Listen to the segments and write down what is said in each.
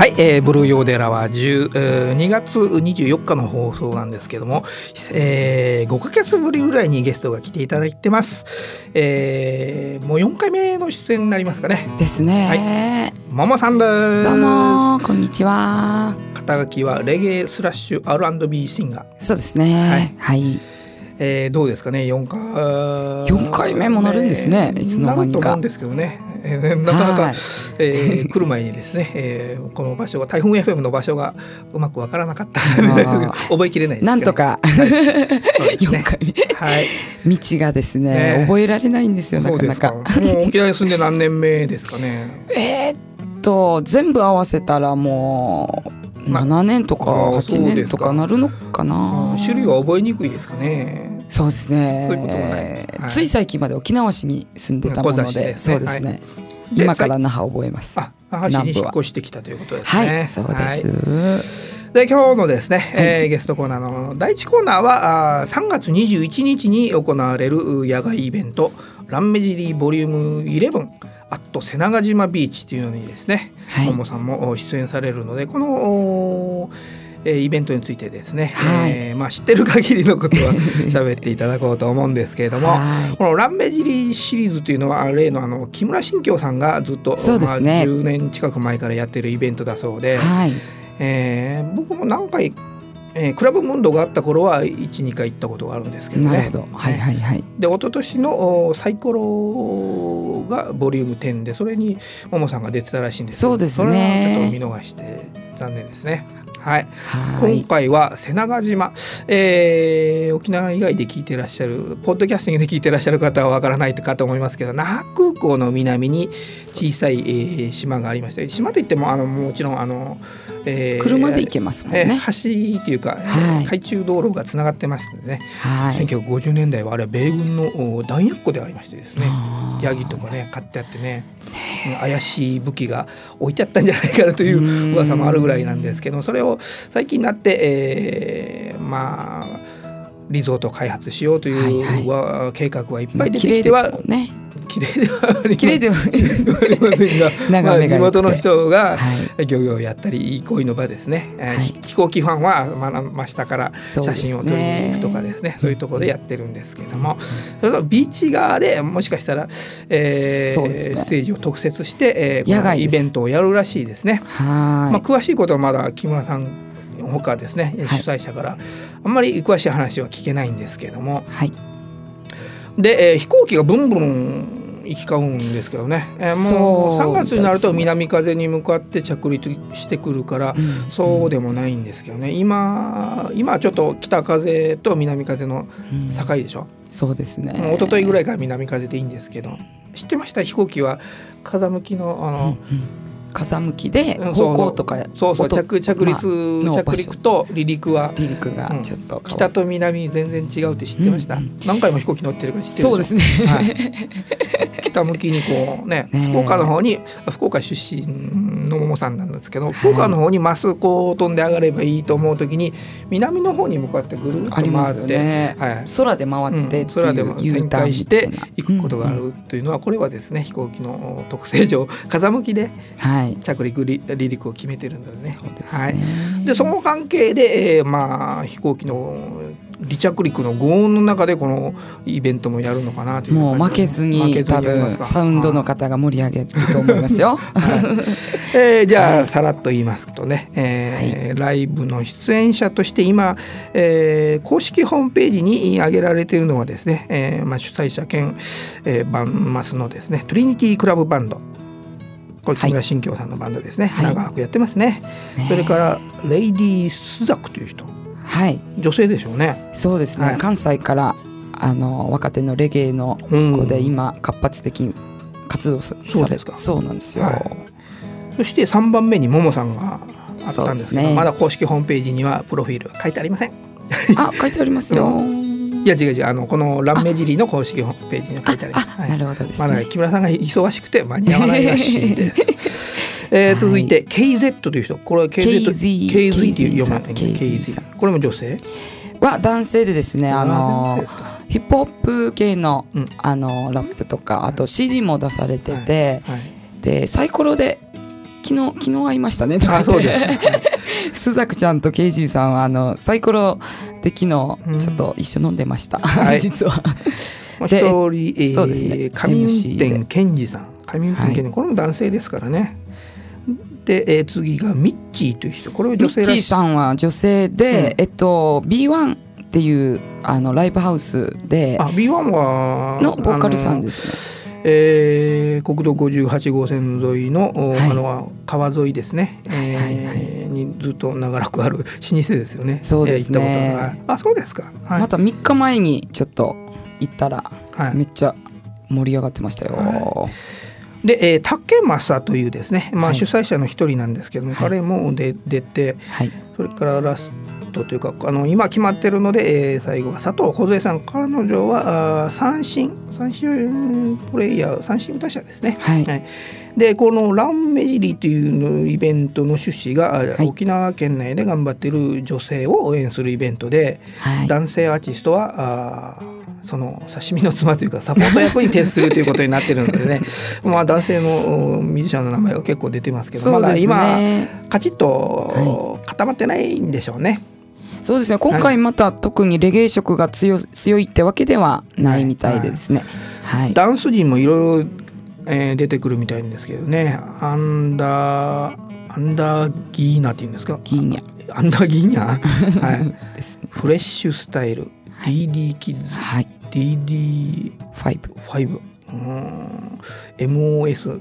はい、えー、ブルーヨーデラは10、えー、2月24日の放送なんですけども、えー、5ヶ月ぶりぐらいにゲストが来ていただいてます、えー、もう4回目の出演になりますかねですね。ももさんですどうもこんにちは。肩書きはレゲエスラッシュ R&B シンガー、そうですね。はい。えー、どうですかね4回。4回目もなるんですねいつの間にか。なると思うんですけどね、えー、なかなか、はい。えー来る前にですね、えー、この場所が台風 FM の場所がうまくわからなかった覚えきれないですけどなんとか。そうですね。4回目。はい。道がですねね。覚えられないんですよなか。なかか。もう沖縄に住んで何年目ですかね。えーっと全部合わせたらもうま7年とかあー8年とかなるのかな。種類は覚えにくいですかねそうですね。そういうことはない。はい。つい最近まで沖縄市に住んでたもので、ね。そうですね。で今から那覇覚えます。あ那覇市に引っ越してきたということですね。はい、そうです。はい。で今日のですね、えーゲストコーナーの第一コーナーはあー3月21日に行われるう野外イベント「ランメジリーボリューム11アット瀬長島ビーチ」というのにですね、はい。ももさんもお出演されるのでこのおえーイベントについてですね、はいえーまあ、知ってる限りのことは 喋っていただこうと思うんですけれども、はいこの「ランメジリー」シリーズというのは例のあの木村新京さんがずっと、そうですねまあ、10年近く前からやっているイベントだそうで。はい。えー僕も何回、えークラブムンドがあった頃は12回行ったことがあるんですけどね。なるほど。はいはいはい。で一昨年のおサイコロがボリューム10でそれにももさんが出てたらしいんですけどそうですねそれはちょっと見逃して残念ですね。はい、はい。今回は瀬長島、えー沖縄以外で聞いてらっしゃるポッドキャスティングで聞いてらっしゃる方はわからないかと思いますけど那覇空港の南に小さい、えー島がありまして島といってもあのもちろんあの、えー車で行けますもんえね。ー橋というか、はい海中道路がつながってますのでね、はい。1950年代はあれは米軍のお弾薬庫でありましてですねヤギとかね買ってあってね怪しい武器が置いてあったんじゃないかなという噂もあるぐらいなんですけどそれを最近になって、えーまあリゾートを開発しようという、はいわ計画はいっぱい出てきては。綺麗ではありま綺麗では。ありませんが、まあ、地元の人がはい。漁業をやったり憩いの場ですね、えーはい飛行機ファンは、まあ、真下から写真を撮りに行くとかですねそういうところでやってるんですけども、それとビーチ側でもしかしたら、えーねステージを特設して、えーイベントをやるらしいですね。はい。まあ、詳しいことはまだ木村さん他ですねはい主催者からあんまり詳しい話は聞けないんですけどもはい。で、えー飛行機がブンブン行き交うんですけどね、えーもう3そう月になると南風に向かって着陸してくるから、うん。そうでもないんですけどね。今今はちょっと北風と南風のうん。境でしょ、そうですね。もう一昨日ぐらいから南風でいいんですけど。知ってました？飛行機は風向きのあうんの、うん風向きでうん方向とかそうそう音着着陸、まあの着陸と離陸は離陸がちょっと変わ北と南全然違うって知ってました、うんうん。何回も飛行機乗ってるから知ってるそうですね。はい。北向きにこうね ねえ。福岡の方に福岡出身の桃さんなんですけど福岡の方にまっすぐこう飛んで上がればいいと思う時に南の方に向かってぐるっと回って、よね。はい。空で回って空で旋回したて行くことがあうんうん。るというのはこれはですね飛行機の特性上風向きではい。着陸離離陸を決めてるんだよね。そうですはい。ね。でその関係で、えーまあ飛行機の離着陸の轟音の中でこのイベントもやるのかなというもう負けずに多分サウンドの方が盛り上げると思いますよ。は いえーじゃあ、さらっと言いますとね、えーライブの出演者として今、えー公式ホームページに挙げられているのはですね、えーまあ、主催者兼、えーバンマスのですねトリニティクラブバンドこれ木村新京さんのバンドですね、はい。長くやってますね。ね。それからレイディー・スザクという人。はい。女性でしょうね。そうですね。はい。関西からあの若手のレゲエのうん。子で今活発的に活動されてそうなんですよ。はい。そして3番目にももさんがあったんですけどね。まだ公式ホームページにはプロフィールは書いてありません。あ書いてありますよ。い や違う違う。あのこのランメジリーの公式ホームページには書いてあります。あ、はい。なるほどですまだね。木村さんが忙しくて間に合わないらしいです。えー続いて KZ という人。これは KZ KZ KZ っていう読む KZ KZ これも女性？は男性でですね、あのヒップホップ系の、うん。あのラップとかあと CD も出されてて、はい。でサイコロで昨日昨日会いましたねとかあそうです 須作ちゃんとケイジーさんはあのサイコロで昨日ちょっと一緒飲んでました、はい。実は。一で人、えそうですね。ー、上運転健二さん。上運転健二、はこれも男性ですからね。で、えー次がミッチーという人。これはミッチー女性らしい。さんは女性で、うん。えっと B1 っていうあのライブハウスであ B1 はのボーカルさんすですね。えー国道58号線沿いの,お、はい。あの川沿いですね、えーはい。はにずっと長らくある 老舗ですよね。そうですね。えー行ったことが。ないあそうですか。はい。また3日前にちょっと行ったらはい。めっちゃ盛り上がってましたよ。はで、えー、竹正というですね、まあ、はい。主催者の一人なんですけども、はい。彼もで出てはい、それからラストというかあの今決まってるので、えー最後は佐藤。梢さん彼女はあー三振。三振プレイヤー三振歌者ですね。はい。はい、でこのランメジリというのイベントの趣旨が、あはい。沖縄県内で頑張っている女性を応援するイベントで、はい、男性アーティストはあーその刺身の妻というかサポート役に徹するということになってるのでね。まあ男性のおミュージシャンの名前が結構出てますけど、そうですまだ今ね。カチッと固まってないんでしょうね。そうですね。今回また特にレゲエ色が強強いってわけではないみたいでですね。はい。ダンス陣もいろいろえー出てくるみたいんですけどね。アンダーアンダーギーナっていうんですか？ギーニャ。アンダーギーニャ？はい。ですね。フレッシュスタイル、DD キッズ、はい。DD5、ファイブ。うーん。MOS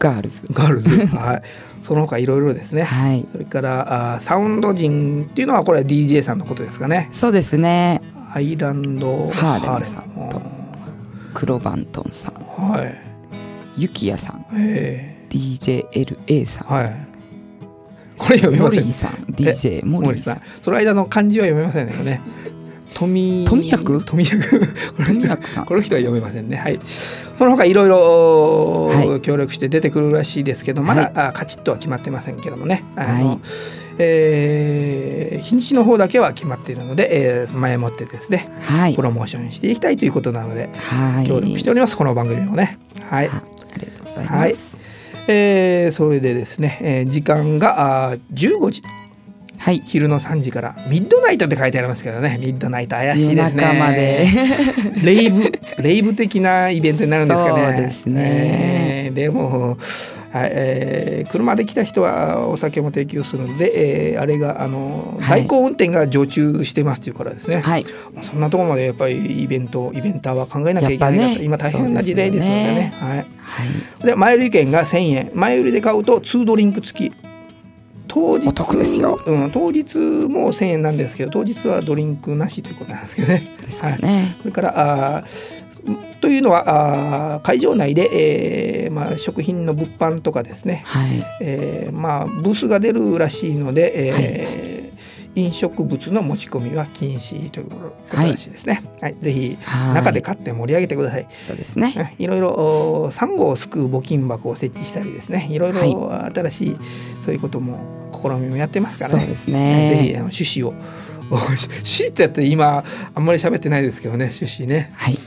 ガールズ。ガールズ、はい、その他いろいろですね。はい。それからあーサウンド陣っていうのはこれは DJ さんのことですかね。そうですね。アイランドハーレムさんとクロバントンさん、はい、ユキヤさん、え DJLA さん、ー、はい。これ読めませんモリー。さん、DJ モリーさん森さん。。その間の漢字は読めませんよね。富富役富役この人富役さんこの人は読めませんね。はい。その他いろいろはい協力して出てくるらしいですけど、まだ、はいあカチッとは決まってませんけどもね。あはいのえー日にちの方だけは決まっているので、えー前もってですね、はいプ。ロモーションしていきたいということなので、はい。協力しております。この番組もね。はい。はいありがとうございます。えーそれでですね、えー時間があー15時。はい。昼の3時からミッドナイトって書いてありますけどね。ミッドナイト怪しいですね。夜中まで。レイブレイブ的なイベントになるんですかね。そうですね。えーでも、はいえー車で来た人はお酒も提供するので、えーあれがあの、はい。代行運転が常駐してますというからですね、はい。そんなところまでやっぱりイベントイベンターは考えなきゃいけないなと、ね今大変な時代ですのでね。はい。はい。で前売り券が1000円。前売りで買うと2ドリンク付き当日お得ですようん、当日も1000円なんですけど当日はドリンクなしということなんですけどね。ですかね。それからあーというのはあー会場内で、えーまあ、食品の物販とかですね、はい。えーまあ、ブースが出るらしいので、えー飲食物の持ち込みは禁止ということらしいですね。はい、ぜひはい中で買って盛り上げてください。そうですね。いろいろおサンゴをすくう募金箱を設置したりですねいろいろ新しいそういうことも試みもやってますからね。そうですぜねひあの趣旨を 趣旨ってやって今あんまり喋ってないですけどね趣旨ねはい。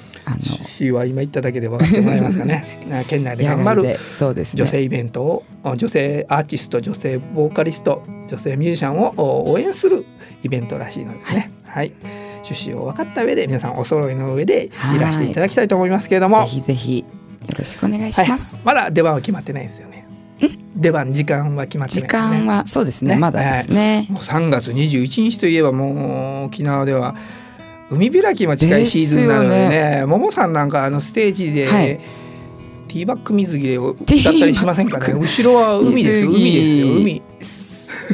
あの趣旨は今言っただけで分かってもらえますかね。な県内で頑張る野外でそうですね。女性イベントをあ女性アーティスト女性ボーカリスト女性ミュージシャンをお応援するイベントらしいのでね。はい、趣旨を分かった上で皆さんお揃いの上でいらしてい。ただきたいと思いますけれども、ぜひぜひよろしくお願いしはい。ます。、まだ出番は決まってないですよね。出番時間は決まってない時。間はそうですね。ね。まだですね。もう3月21日といえばもう沖縄では海開きも近いシーズンなのでですね。ももさんなんかあのステージで、はい。ティーバック水着で歌ったりしませんかね？後ろは海ですよ海ですよ海。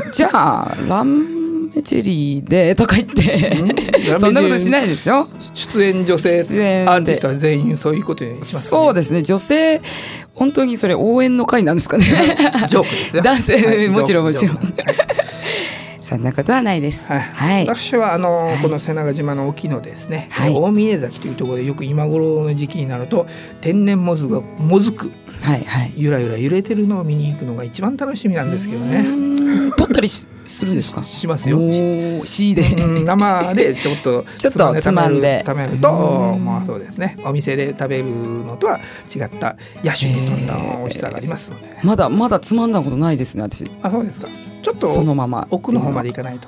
じゃあランメチェリーでとか言って。そんなことしないですよ。出演女性出演で。アーティストは全員そういうことにします、ね、そうですね。女性本当にそれ応援の会なんですかね。ジョークですよ男性。はいもちろんもちろん。ジョークそんなことはないです。はい。はい。私はあの、はい。この瀬長島の沖のですね、はい。大峰崎というところでよく今頃の時期になると天然もずがもずくはいはい。ゆらゆら揺れてるのを見に行くのが一番楽しみなんですけどね。撮ったりするんですか？しますよ。お C で、うん、生でちょっと ちょっとつまんで食べるとまあそうですね。お店で食べるのとは違った野趣に富んだ美味しさがありますので、まだまだつまんだことないですね私。あそうですかちょっとそのまま。奥の方まで行かないと。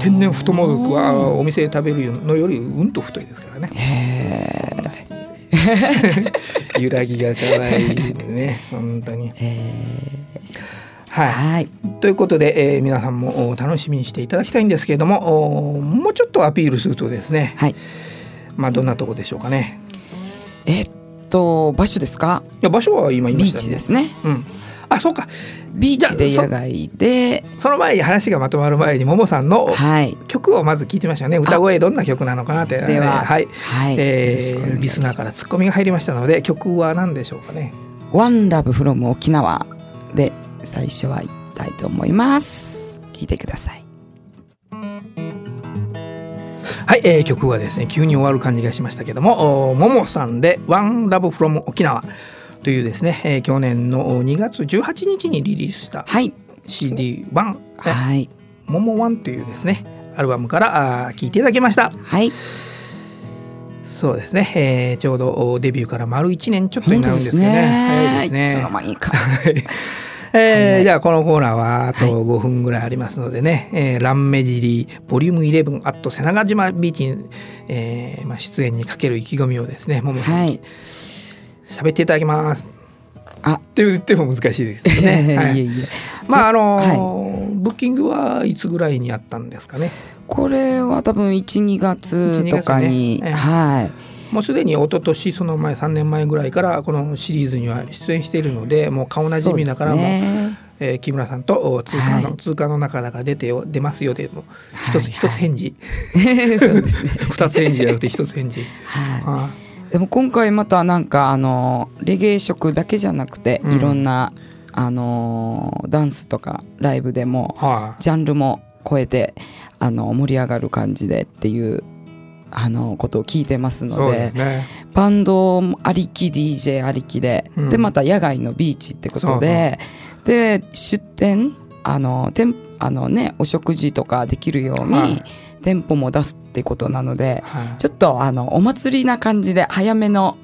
天然太ももはお店で食べるのよりうんと太いですからね。へ 揺らぎが可愛いね本当に。はい、ーはい。ということで、えー皆さんもお楽しみにしていただきたいんですけれどもおもうちょっとアピールするとですねはい。まあどんなとこでしょうかね。えっと場所ですか？いや場所は今言いまビーしたよチですね。うんあそうか。ビーチで野外で。その前に話がまとまる前にももさんのはい。曲をまず聞いてみましたね。歌声どんな曲なのかなって。でははい、はい。えーリスナーからツッコミが入りましたので曲は何でしょうかね。ワンラブフロム沖縄で最初は行きたいと思います？聞いてください。はい、えー曲はですね急に終わる感じがしましたけどもおももさんで「One Love from 沖縄」というですね、えー去年の2月18日にリリースしたはい。CD1「はい。ももワンというですねアルバムから聴いていただきました。はい。そうですね、えーちょうどおデビューから丸1年ちょっとになるんですけどね。早いですいつのね間にか。えーじゃあこのコーナーはあと5分ぐらいありますのでね「えーランメジリボリューム11アット瀬長島ビーチに」えーまあ、出演にかける意気込みをですねももさんにはい喋っていただきます。あ。って言っても難しいですね。はい。いえまああのーブッキングはいつぐらいにあったんですかね？これは多分12月とかに、1 2月ねええ。はい。もうすでに一昨年その前3年前ぐらいからこのシリーズには出演しているのでもう顔なじみだからもねえー木村さんとお通過の、はい。通過の中だから出てよ出ますよでもう一つはい。一つ返事。そうですね。二つ返事じゃなくて一つ返事。はあいでも今回またなんかあのレゲエ色だけじゃなくて、うん。いろんなあのダンスとかライブでもはい。ジャンルも超えてあの盛り上がる感じでっていうあのことを聞いてますのでね。バンドありき DJ ありきで、うん。でまた野外のビーチってことでで出店あの店あのねお食事とかできるように、はい店舗も出すってことなのではい。ちょっとあのお祭りな感じで早めの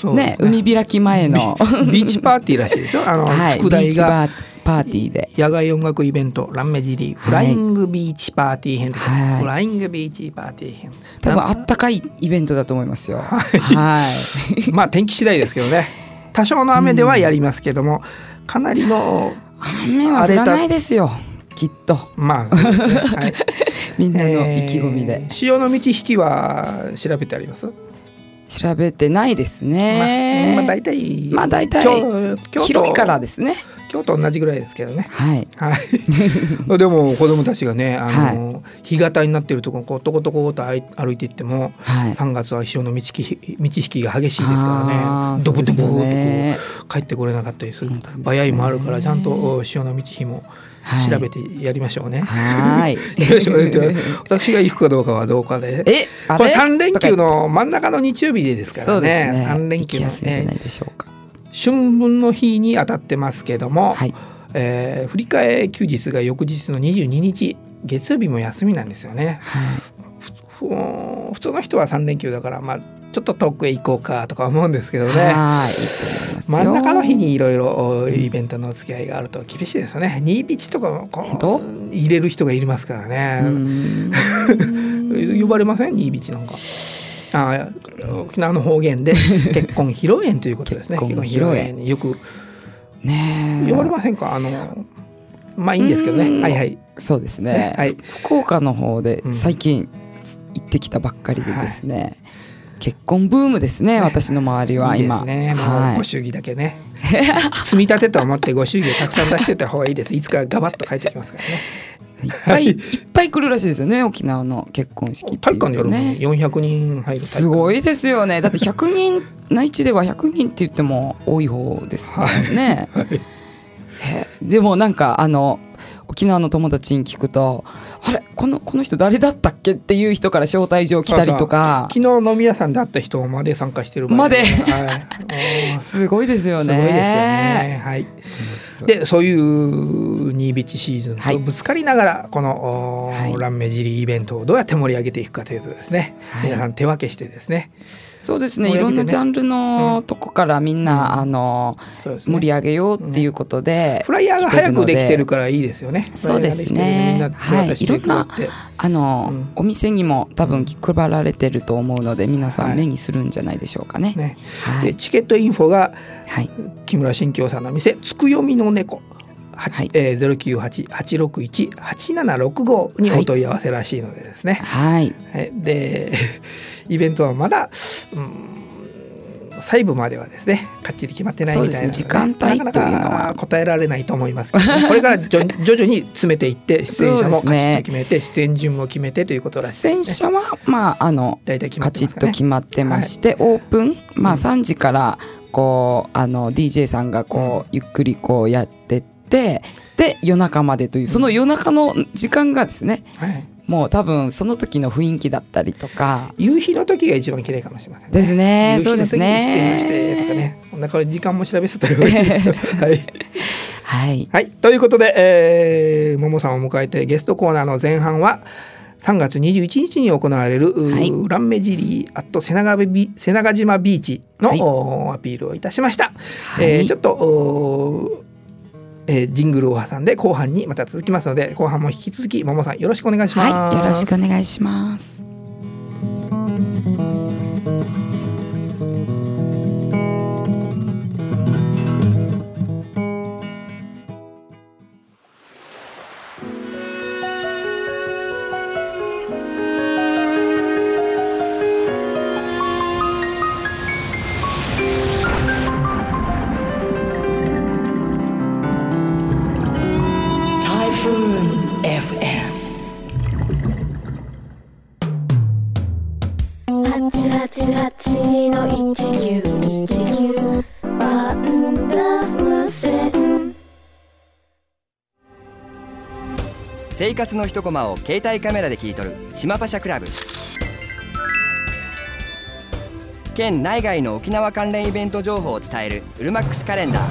そうね。海開き前のビビーチパーティーらしいですよ。あの、はい、ビ副題が。パーティーで。野外音楽イベントランメジリーフライングビーチパーティー編はい。フライングビーチパーティー編。多分なあったかいイベントだと思いますよ。はい、まあ天気次第ですけどね。多少の雨ではやりますけども、かなりの雨は降らないですよきっと。まあ、ね はい、みんなの意気込みで、えー潮の満ち引きは調べてあります、調べてないですね。まあ、まあ大体まあ大体広いからですね。京都同じぐらいですけどね。はい。はい、でも子供たちがねあの、干潟になってるところこうトコトコと歩いていっても、はい。3月は潮の満ち引き満ち引きが激しいですあからね。ードブドブとこそう帰ってこれなかったりする。すね。場合もあるからちゃんとお潮の満ち引きもはい調べてやりましょうね。はい。私が行くかどうかはどうかで。え、あこれ3連休の真ん中の日曜日でですからねね。3連休のねでしょうか。春分の日に当たってますけども、はい。えー振り替え休日が翌日の22日月曜日も休みなんですよね。はい。ふ普通の人は3連休だから、まあ、ちょっと遠くへ行こうかとか思うんですけどね。はい。いいと思いますよ。真ん中の日にいろいろイベントのお付き合いがあると厳しいですよね。ニービチとかもこう入れる人がいますからうね。呼ばれません？ニービチなんか。あ沖縄の方言で 結婚披露宴ということですね。結婚披露宴。に。よくねえ。呼ばれませんか？あのまあいいんですけどね。うん。はいはい。そうですね。ねはい。福岡の方でうん。最近行ってきたばっかりでですね、結婚ブームですね私の周りはい今ね。もうはいご祝儀だけね。積み立てと思ってご祝儀をたくさん出してた方がいいです。いつかガバッと帰ってきますからね。いっぱいいっぱい来るらしいですよね沖縄の結婚式っていう体育館でやるのとねに400人入るすごい。いですよねだって100人内地では100人って言っても多い方ですよね、へえでもなんかあの沖沖縄の友達に聞くとあれこのこの人誰だったっけっていう人から招待状来たりとか。昨日飲み屋さんで会った人まで参加してるまで。はい、すごいですよね。すごいですよね。はい。でそういう新ビチシーズンとぶつかりながら、この、はい、ランメジリイベントをどうやって盛り上げていくかというとですね、はい、皆さん手分けしてですねそうですね、ね、いろんなジャンルのとこからみんな、うん、あの、ね、盛り上げようっていうことで、フライヤーが早くできてるからいいですよね。そうですね。はい。いろんなあの、うん、お店にも多分配られてると思うので皆さん目にするんじゃないでしょうかね。ね、はい、でチケットインフォが、はい、木村新京さんの店つくよみの猫はい。えー、098-861-8765にお問い合わせらしいのでですね。はい、はい、でイベントはまだ、うん細部まではですねかっちり決まってないみたいな、ね、時間帯というのは答えられないと思いますけど、ね、これから徐々に詰めていって出演者もカチッと決めて、ね、出演順も決めてということらしい、ね、出演者はまああの大体、カチッと決まってまして、はい、オープンまあ3時からこうあの DJ さんがこう、ゆっくりこうやってってで夜中までというその夜中の時間がですね、はいもう多分その時の雰囲気だったりとか。夕日の時が一番綺麗かもしれませんね。ですね。そうですね。して とかね。だから時間も調べせたよはい。はい、はい、ということで、えー、ももさんを迎えてゲストコーナーの前半は3月21日に行われる、はい、ランメジリーアット瀬長ビ瀬長島ビーチの、はい、アピールをいたしました、はい、えー、ちょっとえー、ジングルを挟んで後半にまた続きますので後半も引き続きももさんよろしくお願いします。はい、よろしくお願いします。活の一コマを携帯カメラで切り取る島パシャクラブ。県内外の沖縄関連イベント情報を伝える「ウルマックスカレンダー」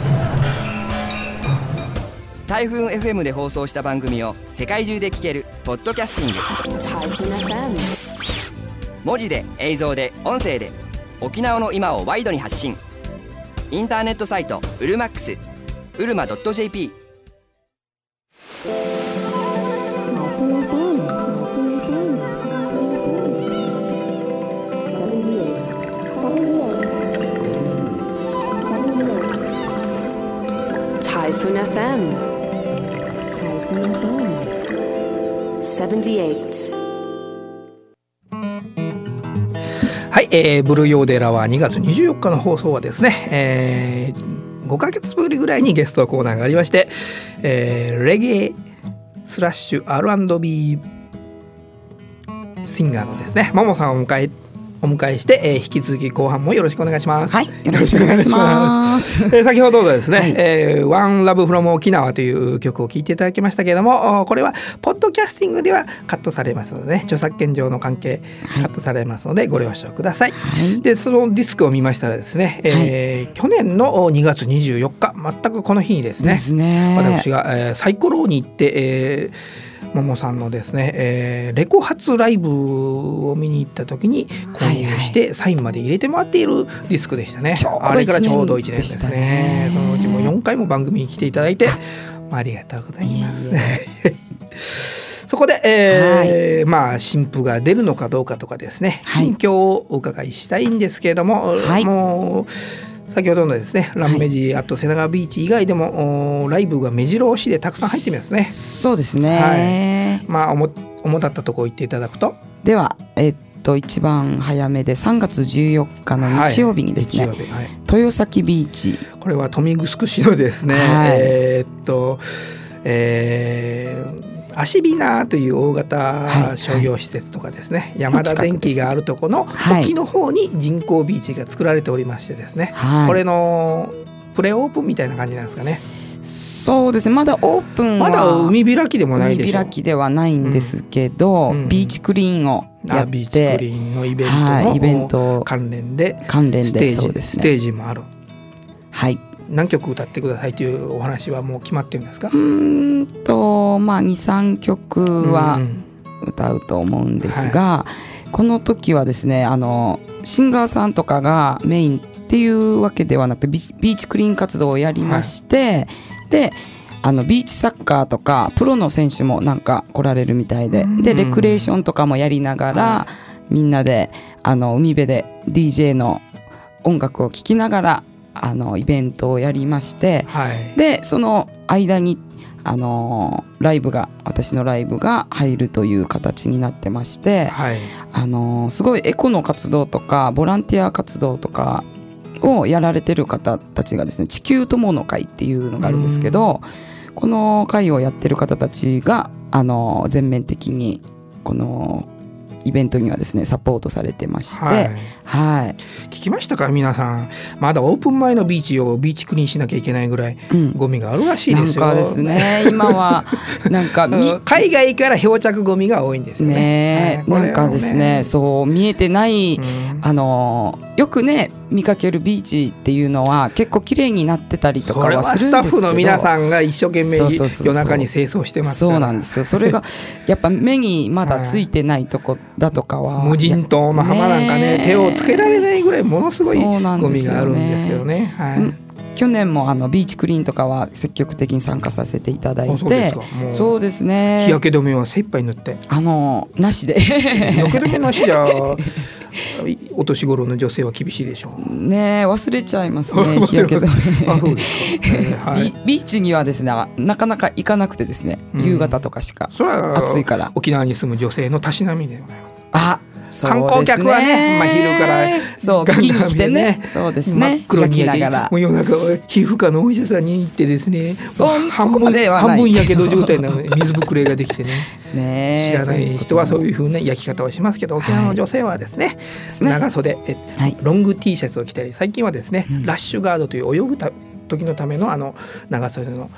台風 FM で放送した番組を世界中で聞けるポッドキャスティング。文字で映像で音声で沖縄の今をワイドに発信。インターネットサイト「ウルマックス」うるま .jp Open FM 78はい、えー、ブルーヨーデラは2月24日の放送はですね、えー、5か月ぶりぐらいにゲストコーナーがありまして、えー、レゲエスラッシュ R&B シンガーのですねももさんを迎えてお迎えして、えー、引き続き後半もよろしくお願いします。はい、よろしくお願いします。えー、先ほどですね、はい、えー、One Love from 沖縄という曲を聴いていただきましたけれども、これはポッドキャスティングではカットされますので、ね、著作権上の関係、カットされますのでご了承ください。はい、で、そのディスクを見ましたらですね、えー、はい、去年の2月24日、全くこの日にですね、すね私が、えー、サイコロに行って、えーももさんのですね、えー、レコ発ライブを見に行った時に購入してサインまで入れてもらっているディスクでしたね。あれからちょうど1年ですね。ねそのうちも4回も番組に来ていただいてありがとうございます。そこで、えー、はい、まあ新譜が出るのかどうかとかですね、近況をお伺いしたいんですけれども、はい、もう先ほどのですねランメジ、はい、あと瀬長ビーチ以外でもライブが目白押しでたくさん入ってますね。そうですね、はい、まあ主主だったとこ行っていただくと。ではえっと一番早めで3月14日の日曜日にですね、はい。はい、豊崎ビーチ。これは豊見城市のですね、えー、っとえーアシビナという大型商業施設とかですね、はい、山田電機があるとこの沖の方に人工ビーチが作られておりましてですね、はい、これのプレオープンみたいな感じなんですかね。そうですね。まだオープンはまだ海開きでもない海開きではないんですけど、うん、ビーチクリーンをやってビーチクリーンのイベントの、はい、イベント関連で関連でステージもある。はい何曲歌ってくださいというお話はもう決まってるんですか？うんとまあ23曲は歌うと思うんですが、はい、この時はですねあのシンガーさんとかがメインっていうわけではなくてビーチクリーン活動をやりまして、はい、であのビーチサッカーとかプロの選手もなんか来られるみたいで、でレクレーションとかもやりながら、はい、みんなであの海辺で DJ の音楽を聴きながらあのイベントをやりまして、はい、でその間にあのライブが私のライブが入るという形になってまして、はい、あのすごいエコの活動とかボランティア活動とかをやられてる方たちがですね地球友の会っていうのがあるんですけどこの会をやってる方たちがあの全面的にこのイベントにはですねサポートされてまして、はい、はい、聞きましたか皆さん。まだオープン前のビーチをビーチクリーンしなきゃいけないぐらい、ゴミがあるらしいですよ。なんかですね 今はなんか海外から漂着ゴミが多いんですよね。ねはい、なんかですねそう見えてない、うん、あのよくね見かけるビーチっていうのは結構綺麗になってたりとかはするんですけど。スタッフの皆さんが一生懸命夜中に清掃してますそうなんですよ。それがやっぱ目にまだついてないとこだとかは無人島の浜なんかね手をつけられないぐらいものすごいゴミがあるんですけどね。はい、去年もあのビーチクリーンとかは積極的に参加させていただいて。そうですね。日焼け止めは精一杯塗って。あのなしで。日焼け止めなしじゃ お年頃の女性は厳しいでしょう。ね忘れちゃいますね 日焼け止め。あそうですか、ね はい、ビーチにはですねなかなか行かなくてですね、夕方とかしか暑いから。沖縄に住む女性のたしなみでございます。あ観光客はね、まあ、昼からそうビキに来てね。そうですね。真っ黒にながら。もう夜中皮膚科のお医者さんに行ってですね。半分半分やけど状態なので水ぶくれができてね。ね知らない人はそういうふうな焼き方をしますけど沖縄の女性はですね,、長袖え、ロング T シャツを着たり最近はですね、ラッシュガードという泳ぐた時のためのあの長袖の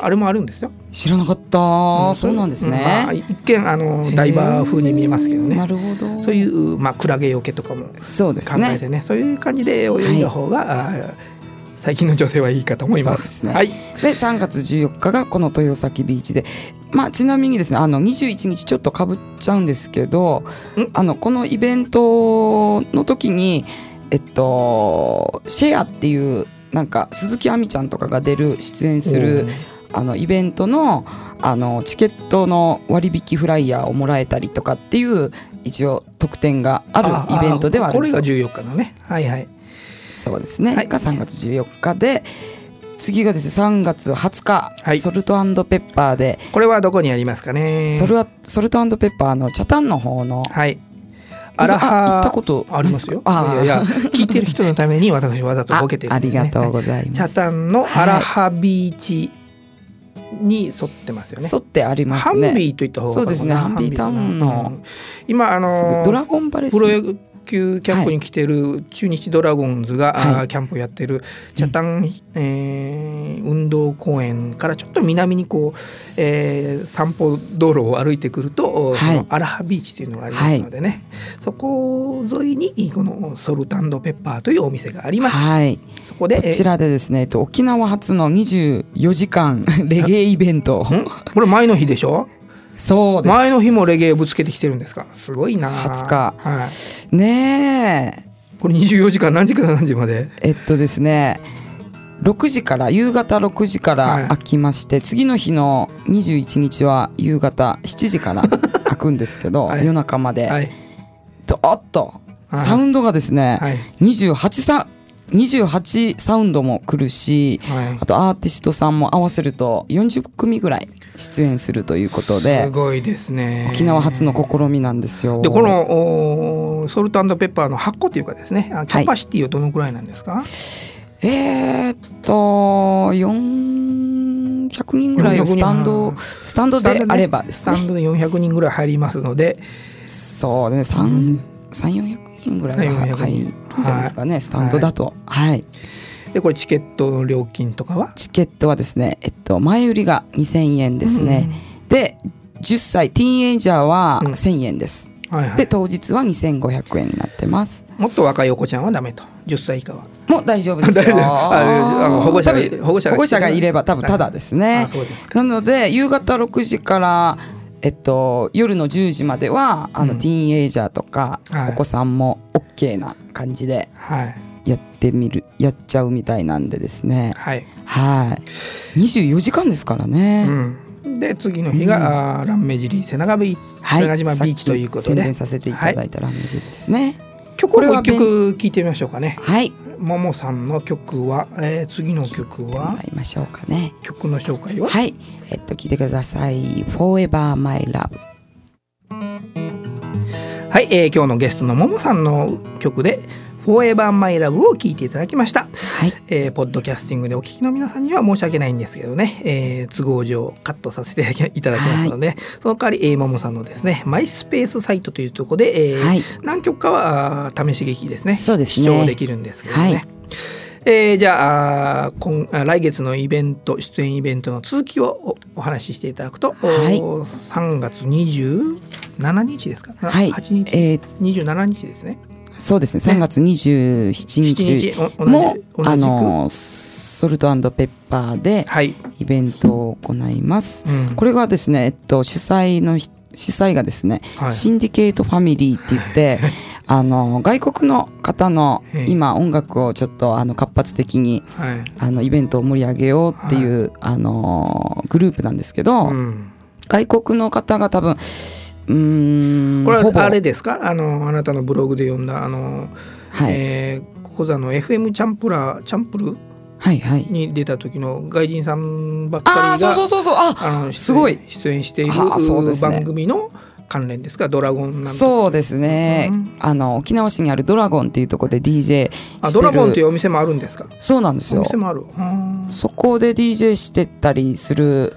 あれもあるんですよ。知らなかった、うん、そうなんですね。まあ、一見あのダイバー風に見えますけどね。なるほど。そういうまあクラゲよけとかも考えてね、ね、そういう感じで泳いだ方が、はい、最近の女性はいいかと思います。すね、はい。で3月14日がこの豊崎ビーチで、まあちなみにですねあの21日ちょっとかぶっちゃうんですけど、あのこのイベントの時にえっとシェアっていうなんか鈴木亜美ちゃんとかが出る出演するあのイベントのあのチケットの割引フライヤーをもらえたりとかっていう一応特典があるイベントではあるこれが14日のね。はいはい。そうですね、はい、が3月14日で次がですね3月20日、はい、ソルトペッパーで。これはどこにありますかね？ソルソルトペッパーのチャタンの方の、はい、アラハ行ったことありますよ。あいやいや聞いてる人のために私わざとボケてる、ね、ありがとうございます。チャタンのアラハビーチに沿ってますよね。沿ってありますね。ハンビーといった方がそうですね。ハンビータウンの、うん、今あのドラゴンバレープロ球キャンプに来てる中日ドラゴンズが、はい、キャンプをやってる北谷、うん、えー、運動公園からちょっと南にこう、えー、散歩道路を歩いてくると、はい、アラハビーチというのがありますのでね、はい、そこ沿いにこのソルタンドペッパーというお店があります。はい、そこでこちらでですね、えっと、沖縄初の24時間 レゲエイベント。これ前の日でしょ？そうです。前の日もレゲエぶつけてきてるんですか？すごいな。20日、はい、ねえ。これ24時間何時から何時まで？えっとですね6時から夕方6時から開きまして、はい、次の日の21日は夕方7時から 開くんですけど、はい、夜中まで、はい、どっとサウンドがですね、はい、28さ28サウンドも来るし、はい、あとアーティストさんも合わせると40組ぐらい出演するということですごいですね。沖縄初の試みなんですよ。でこのソルトペッパーの発酵というかですねキャパシティはどのくらいなんですか、はい、えー、っと400人ぐらいスタンドスタンドであればですね。スタンドで400人ぐらい入りますので。そうね3 400人ぐらいは入るんじゃないですかね、はい、スタンドだと。はい、でこれチケット料金とかは？チケットはですね、えっと、前売りが2000円ですね、うん、で10歳ティーンエイジャーは1000円です、うんはいはい、で当日は2500円になってます。もっと若いお子ちゃんはダメと。10歳以下は。もう大丈夫ですよ。保護者が保護者保護者がいれば多分ただですね、なので夕方6時からえっと、夜の10時まではあの、ティーンエイジャーとか、お子さんも OK な感じでやってみる、やっちゃうみたいなんでですね。はい。はい。24時間ですからね、うん、で次の日が、うん、ランメジリ瀬長ビーチ、はい、瀬長島ビーチということで。宣伝させていただいたランメジリですね、曲を一曲聴いてみましょうかね。はいももさんの曲は、えー、次の曲は？りましょうかね。曲の紹介ははい。えっと聞いてください「Forever My Love」はい、えー、今日のゲストのももさんの曲でフォーエバーマイラブを聞いていただきました、はい。えー、ポッドキャスティングでお聞きの皆さんには申し訳ないんですけどね、えー、都合上カットさせていただきますので、はい、その代わり、えー、ももさんのですねマイスペースサイトというところで、えーはい、何曲かは試し劇ですね。そうですね。視聴できるんですけどね、はい。えー、じゃあ今来月のイベント出演イベントの続きをお話ししていただくと、はい、3月27日ですか、はい、8日、えー、27日ですねそうですね。3月27日もあのソルトペッパーでイベントを行います、はいうん、これがですね、えっと、主催の主催がですね、はい、シンディケートファミリーって言って あの外国の方の今音楽をちょっとあの活発的に、はい、あのイベントを盛り上げようっていう、あのグループなんですけど、うん、外国の方が多分うん。これはあれですか？あのあなたのブログで読んだあの、はい。えー、講座の FM チャンプラーチャンプル？はいはい、に出た時の外人さんばっかりがあそうそうそうそう。あのすごい。出演している番組の関連ですか？ドラゴンそうですね、うん、あの沖縄市にあるドラゴンっていうところで DJ あドラゴンっていうお店もあるんですか？そうなんですよ。お店もあるそこで DJ してたりする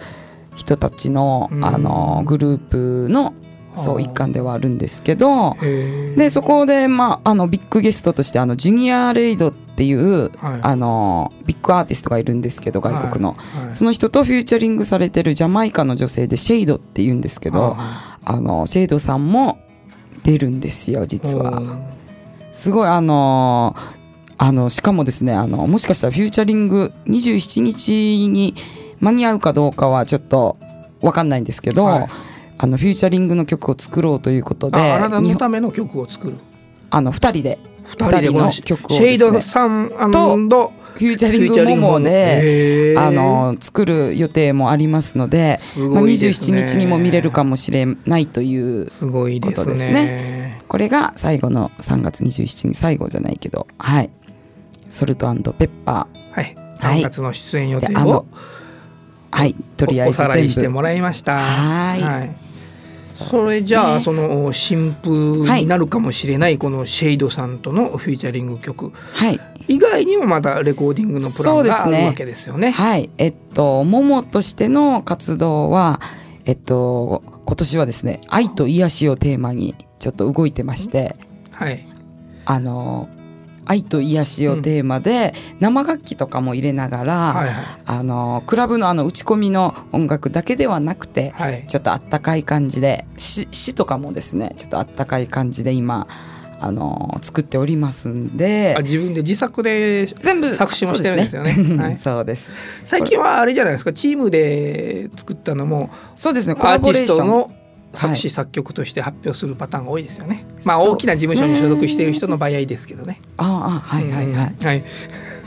人たちの,、あのグループのそう一環ではあるんですけどでそこで、まあ、あのビッグゲストとしてあのジュニア・レイドっていう、はい、あのビッグアーティストがいるんですけど外国の、はい。はい、その人とフューチャリングされてるジャマイカの女性でシェイドっていうんですけど、あのシェイドさんも出るんですよ実は。すごいあのあのしかもですねあのもしかしたらフューチャリング27日に間に合うかどうかはちょっと分かんないんですけど、はいあのフューチャリングの曲を作ろうということであなたのための曲を作る。あの2人で2人の曲を、ね、シェイドさんとフューチャリングモモであの作る予定もありますのでで、まあ、27日にも見れるかもしれないということですね。これが最後の3月27日最後じゃないけどはい。ソルトペッパー。はい。3月の出演予定を、はい、とりあえず全部。してもらいました。はいそれじゃあその新譜になるかもしれないこのシェイドさんとのフィーチャリング曲、はい、以外にもまたレコーディングのプランがあるわけですよね。ね。はい。えっとももとしての活動はえっと今年はですね愛と癒しをテーマにちょっと動いてまして、はい、あの愛と癒しをテーマで、生楽器とかも入れながら、はいはい、あのクラブのあの打ち込みの音楽だけではなくて、はい、ちょっとあったかい感じで詩詩とかもですねちょっとあったかい感じで今あの作っておりますんで。自分で自作で全部作詞もしてるんですよね。ね。はい、そうです。最近はあれじゃないですか？チームで作ったのもそうですね。コラボレーション作詞作曲として発表するパターンが多いですよね。まあ大きな事務所に所属している人の場合ですけどね。ああはいはいはい。はい、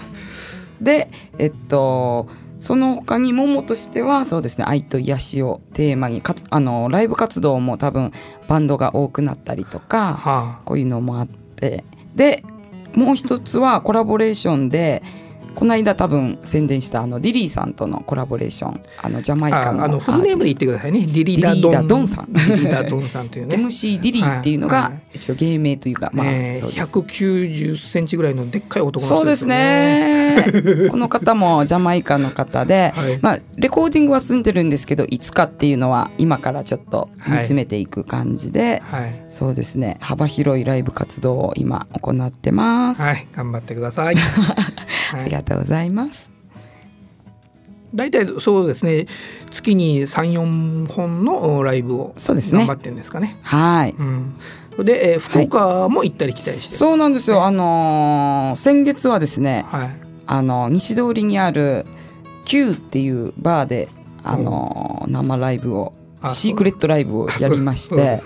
でえっとその他にももとしてはそうですね愛と癒しをテーマにかつあのライブ活動も多分バンドが多くなったりとか、はあ、こういうのもあってでもう一つはコラボレーションでこの間多分宣伝したあのディリーさんとのコラボレーションあのジャマイカのあのフルネームで言ってくださいね。ディリーダドンドンさん。ディリーダドンさんというね。MC ディリーっていうのが一応芸名というか、まあ、えー、190センチぐらいのでっかい男そうですね。この方もジャマイカの方で、はい、まあ、レコーディングは済んでるんですけどいつかっていうのは今からちょっと見つめていく感じで、はい、そうですね。幅広いライブ活動を今行ってます。はい。頑張ってください。ありがとうございます。大体そうですね。月に34本のライブを頑張ってるんですかね。ねはい、うん、で、えー、福岡も行ったり来たりして、はい、そうなんですよ、あのー、先月はですね、はい、あの西通りにある Q っていうバーで、あのー、生ライブをシークレットライブをやりまして。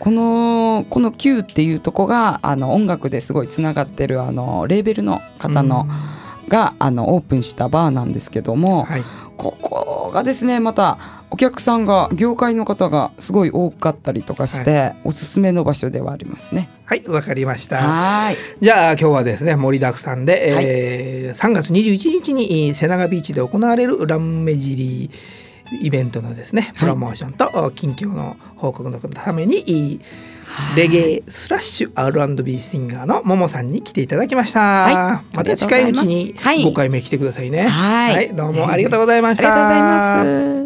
このこの Q っていうとこがあの音楽ですごいつながってるあのレーベルの方の、があのオープンしたバーなんですけども、はい、ここがですねまたお客さんが業界の方がすごい多かったりとかして、はい、おすすめの場所ではありますね。はいわかりました。はい。じゃあ今日はですね盛りだくさんで、はい、えー、3月21日に瀬長ビーチで行われるランメジリーイベントのですねプロモーションと近況の報告のために、レゲエスラッシュ R&B シンガーのももさんに来ていただきました、はい、また近いうちに5回目来てくださいね、はい、はい、どうもありがとうございました、ありがとうございます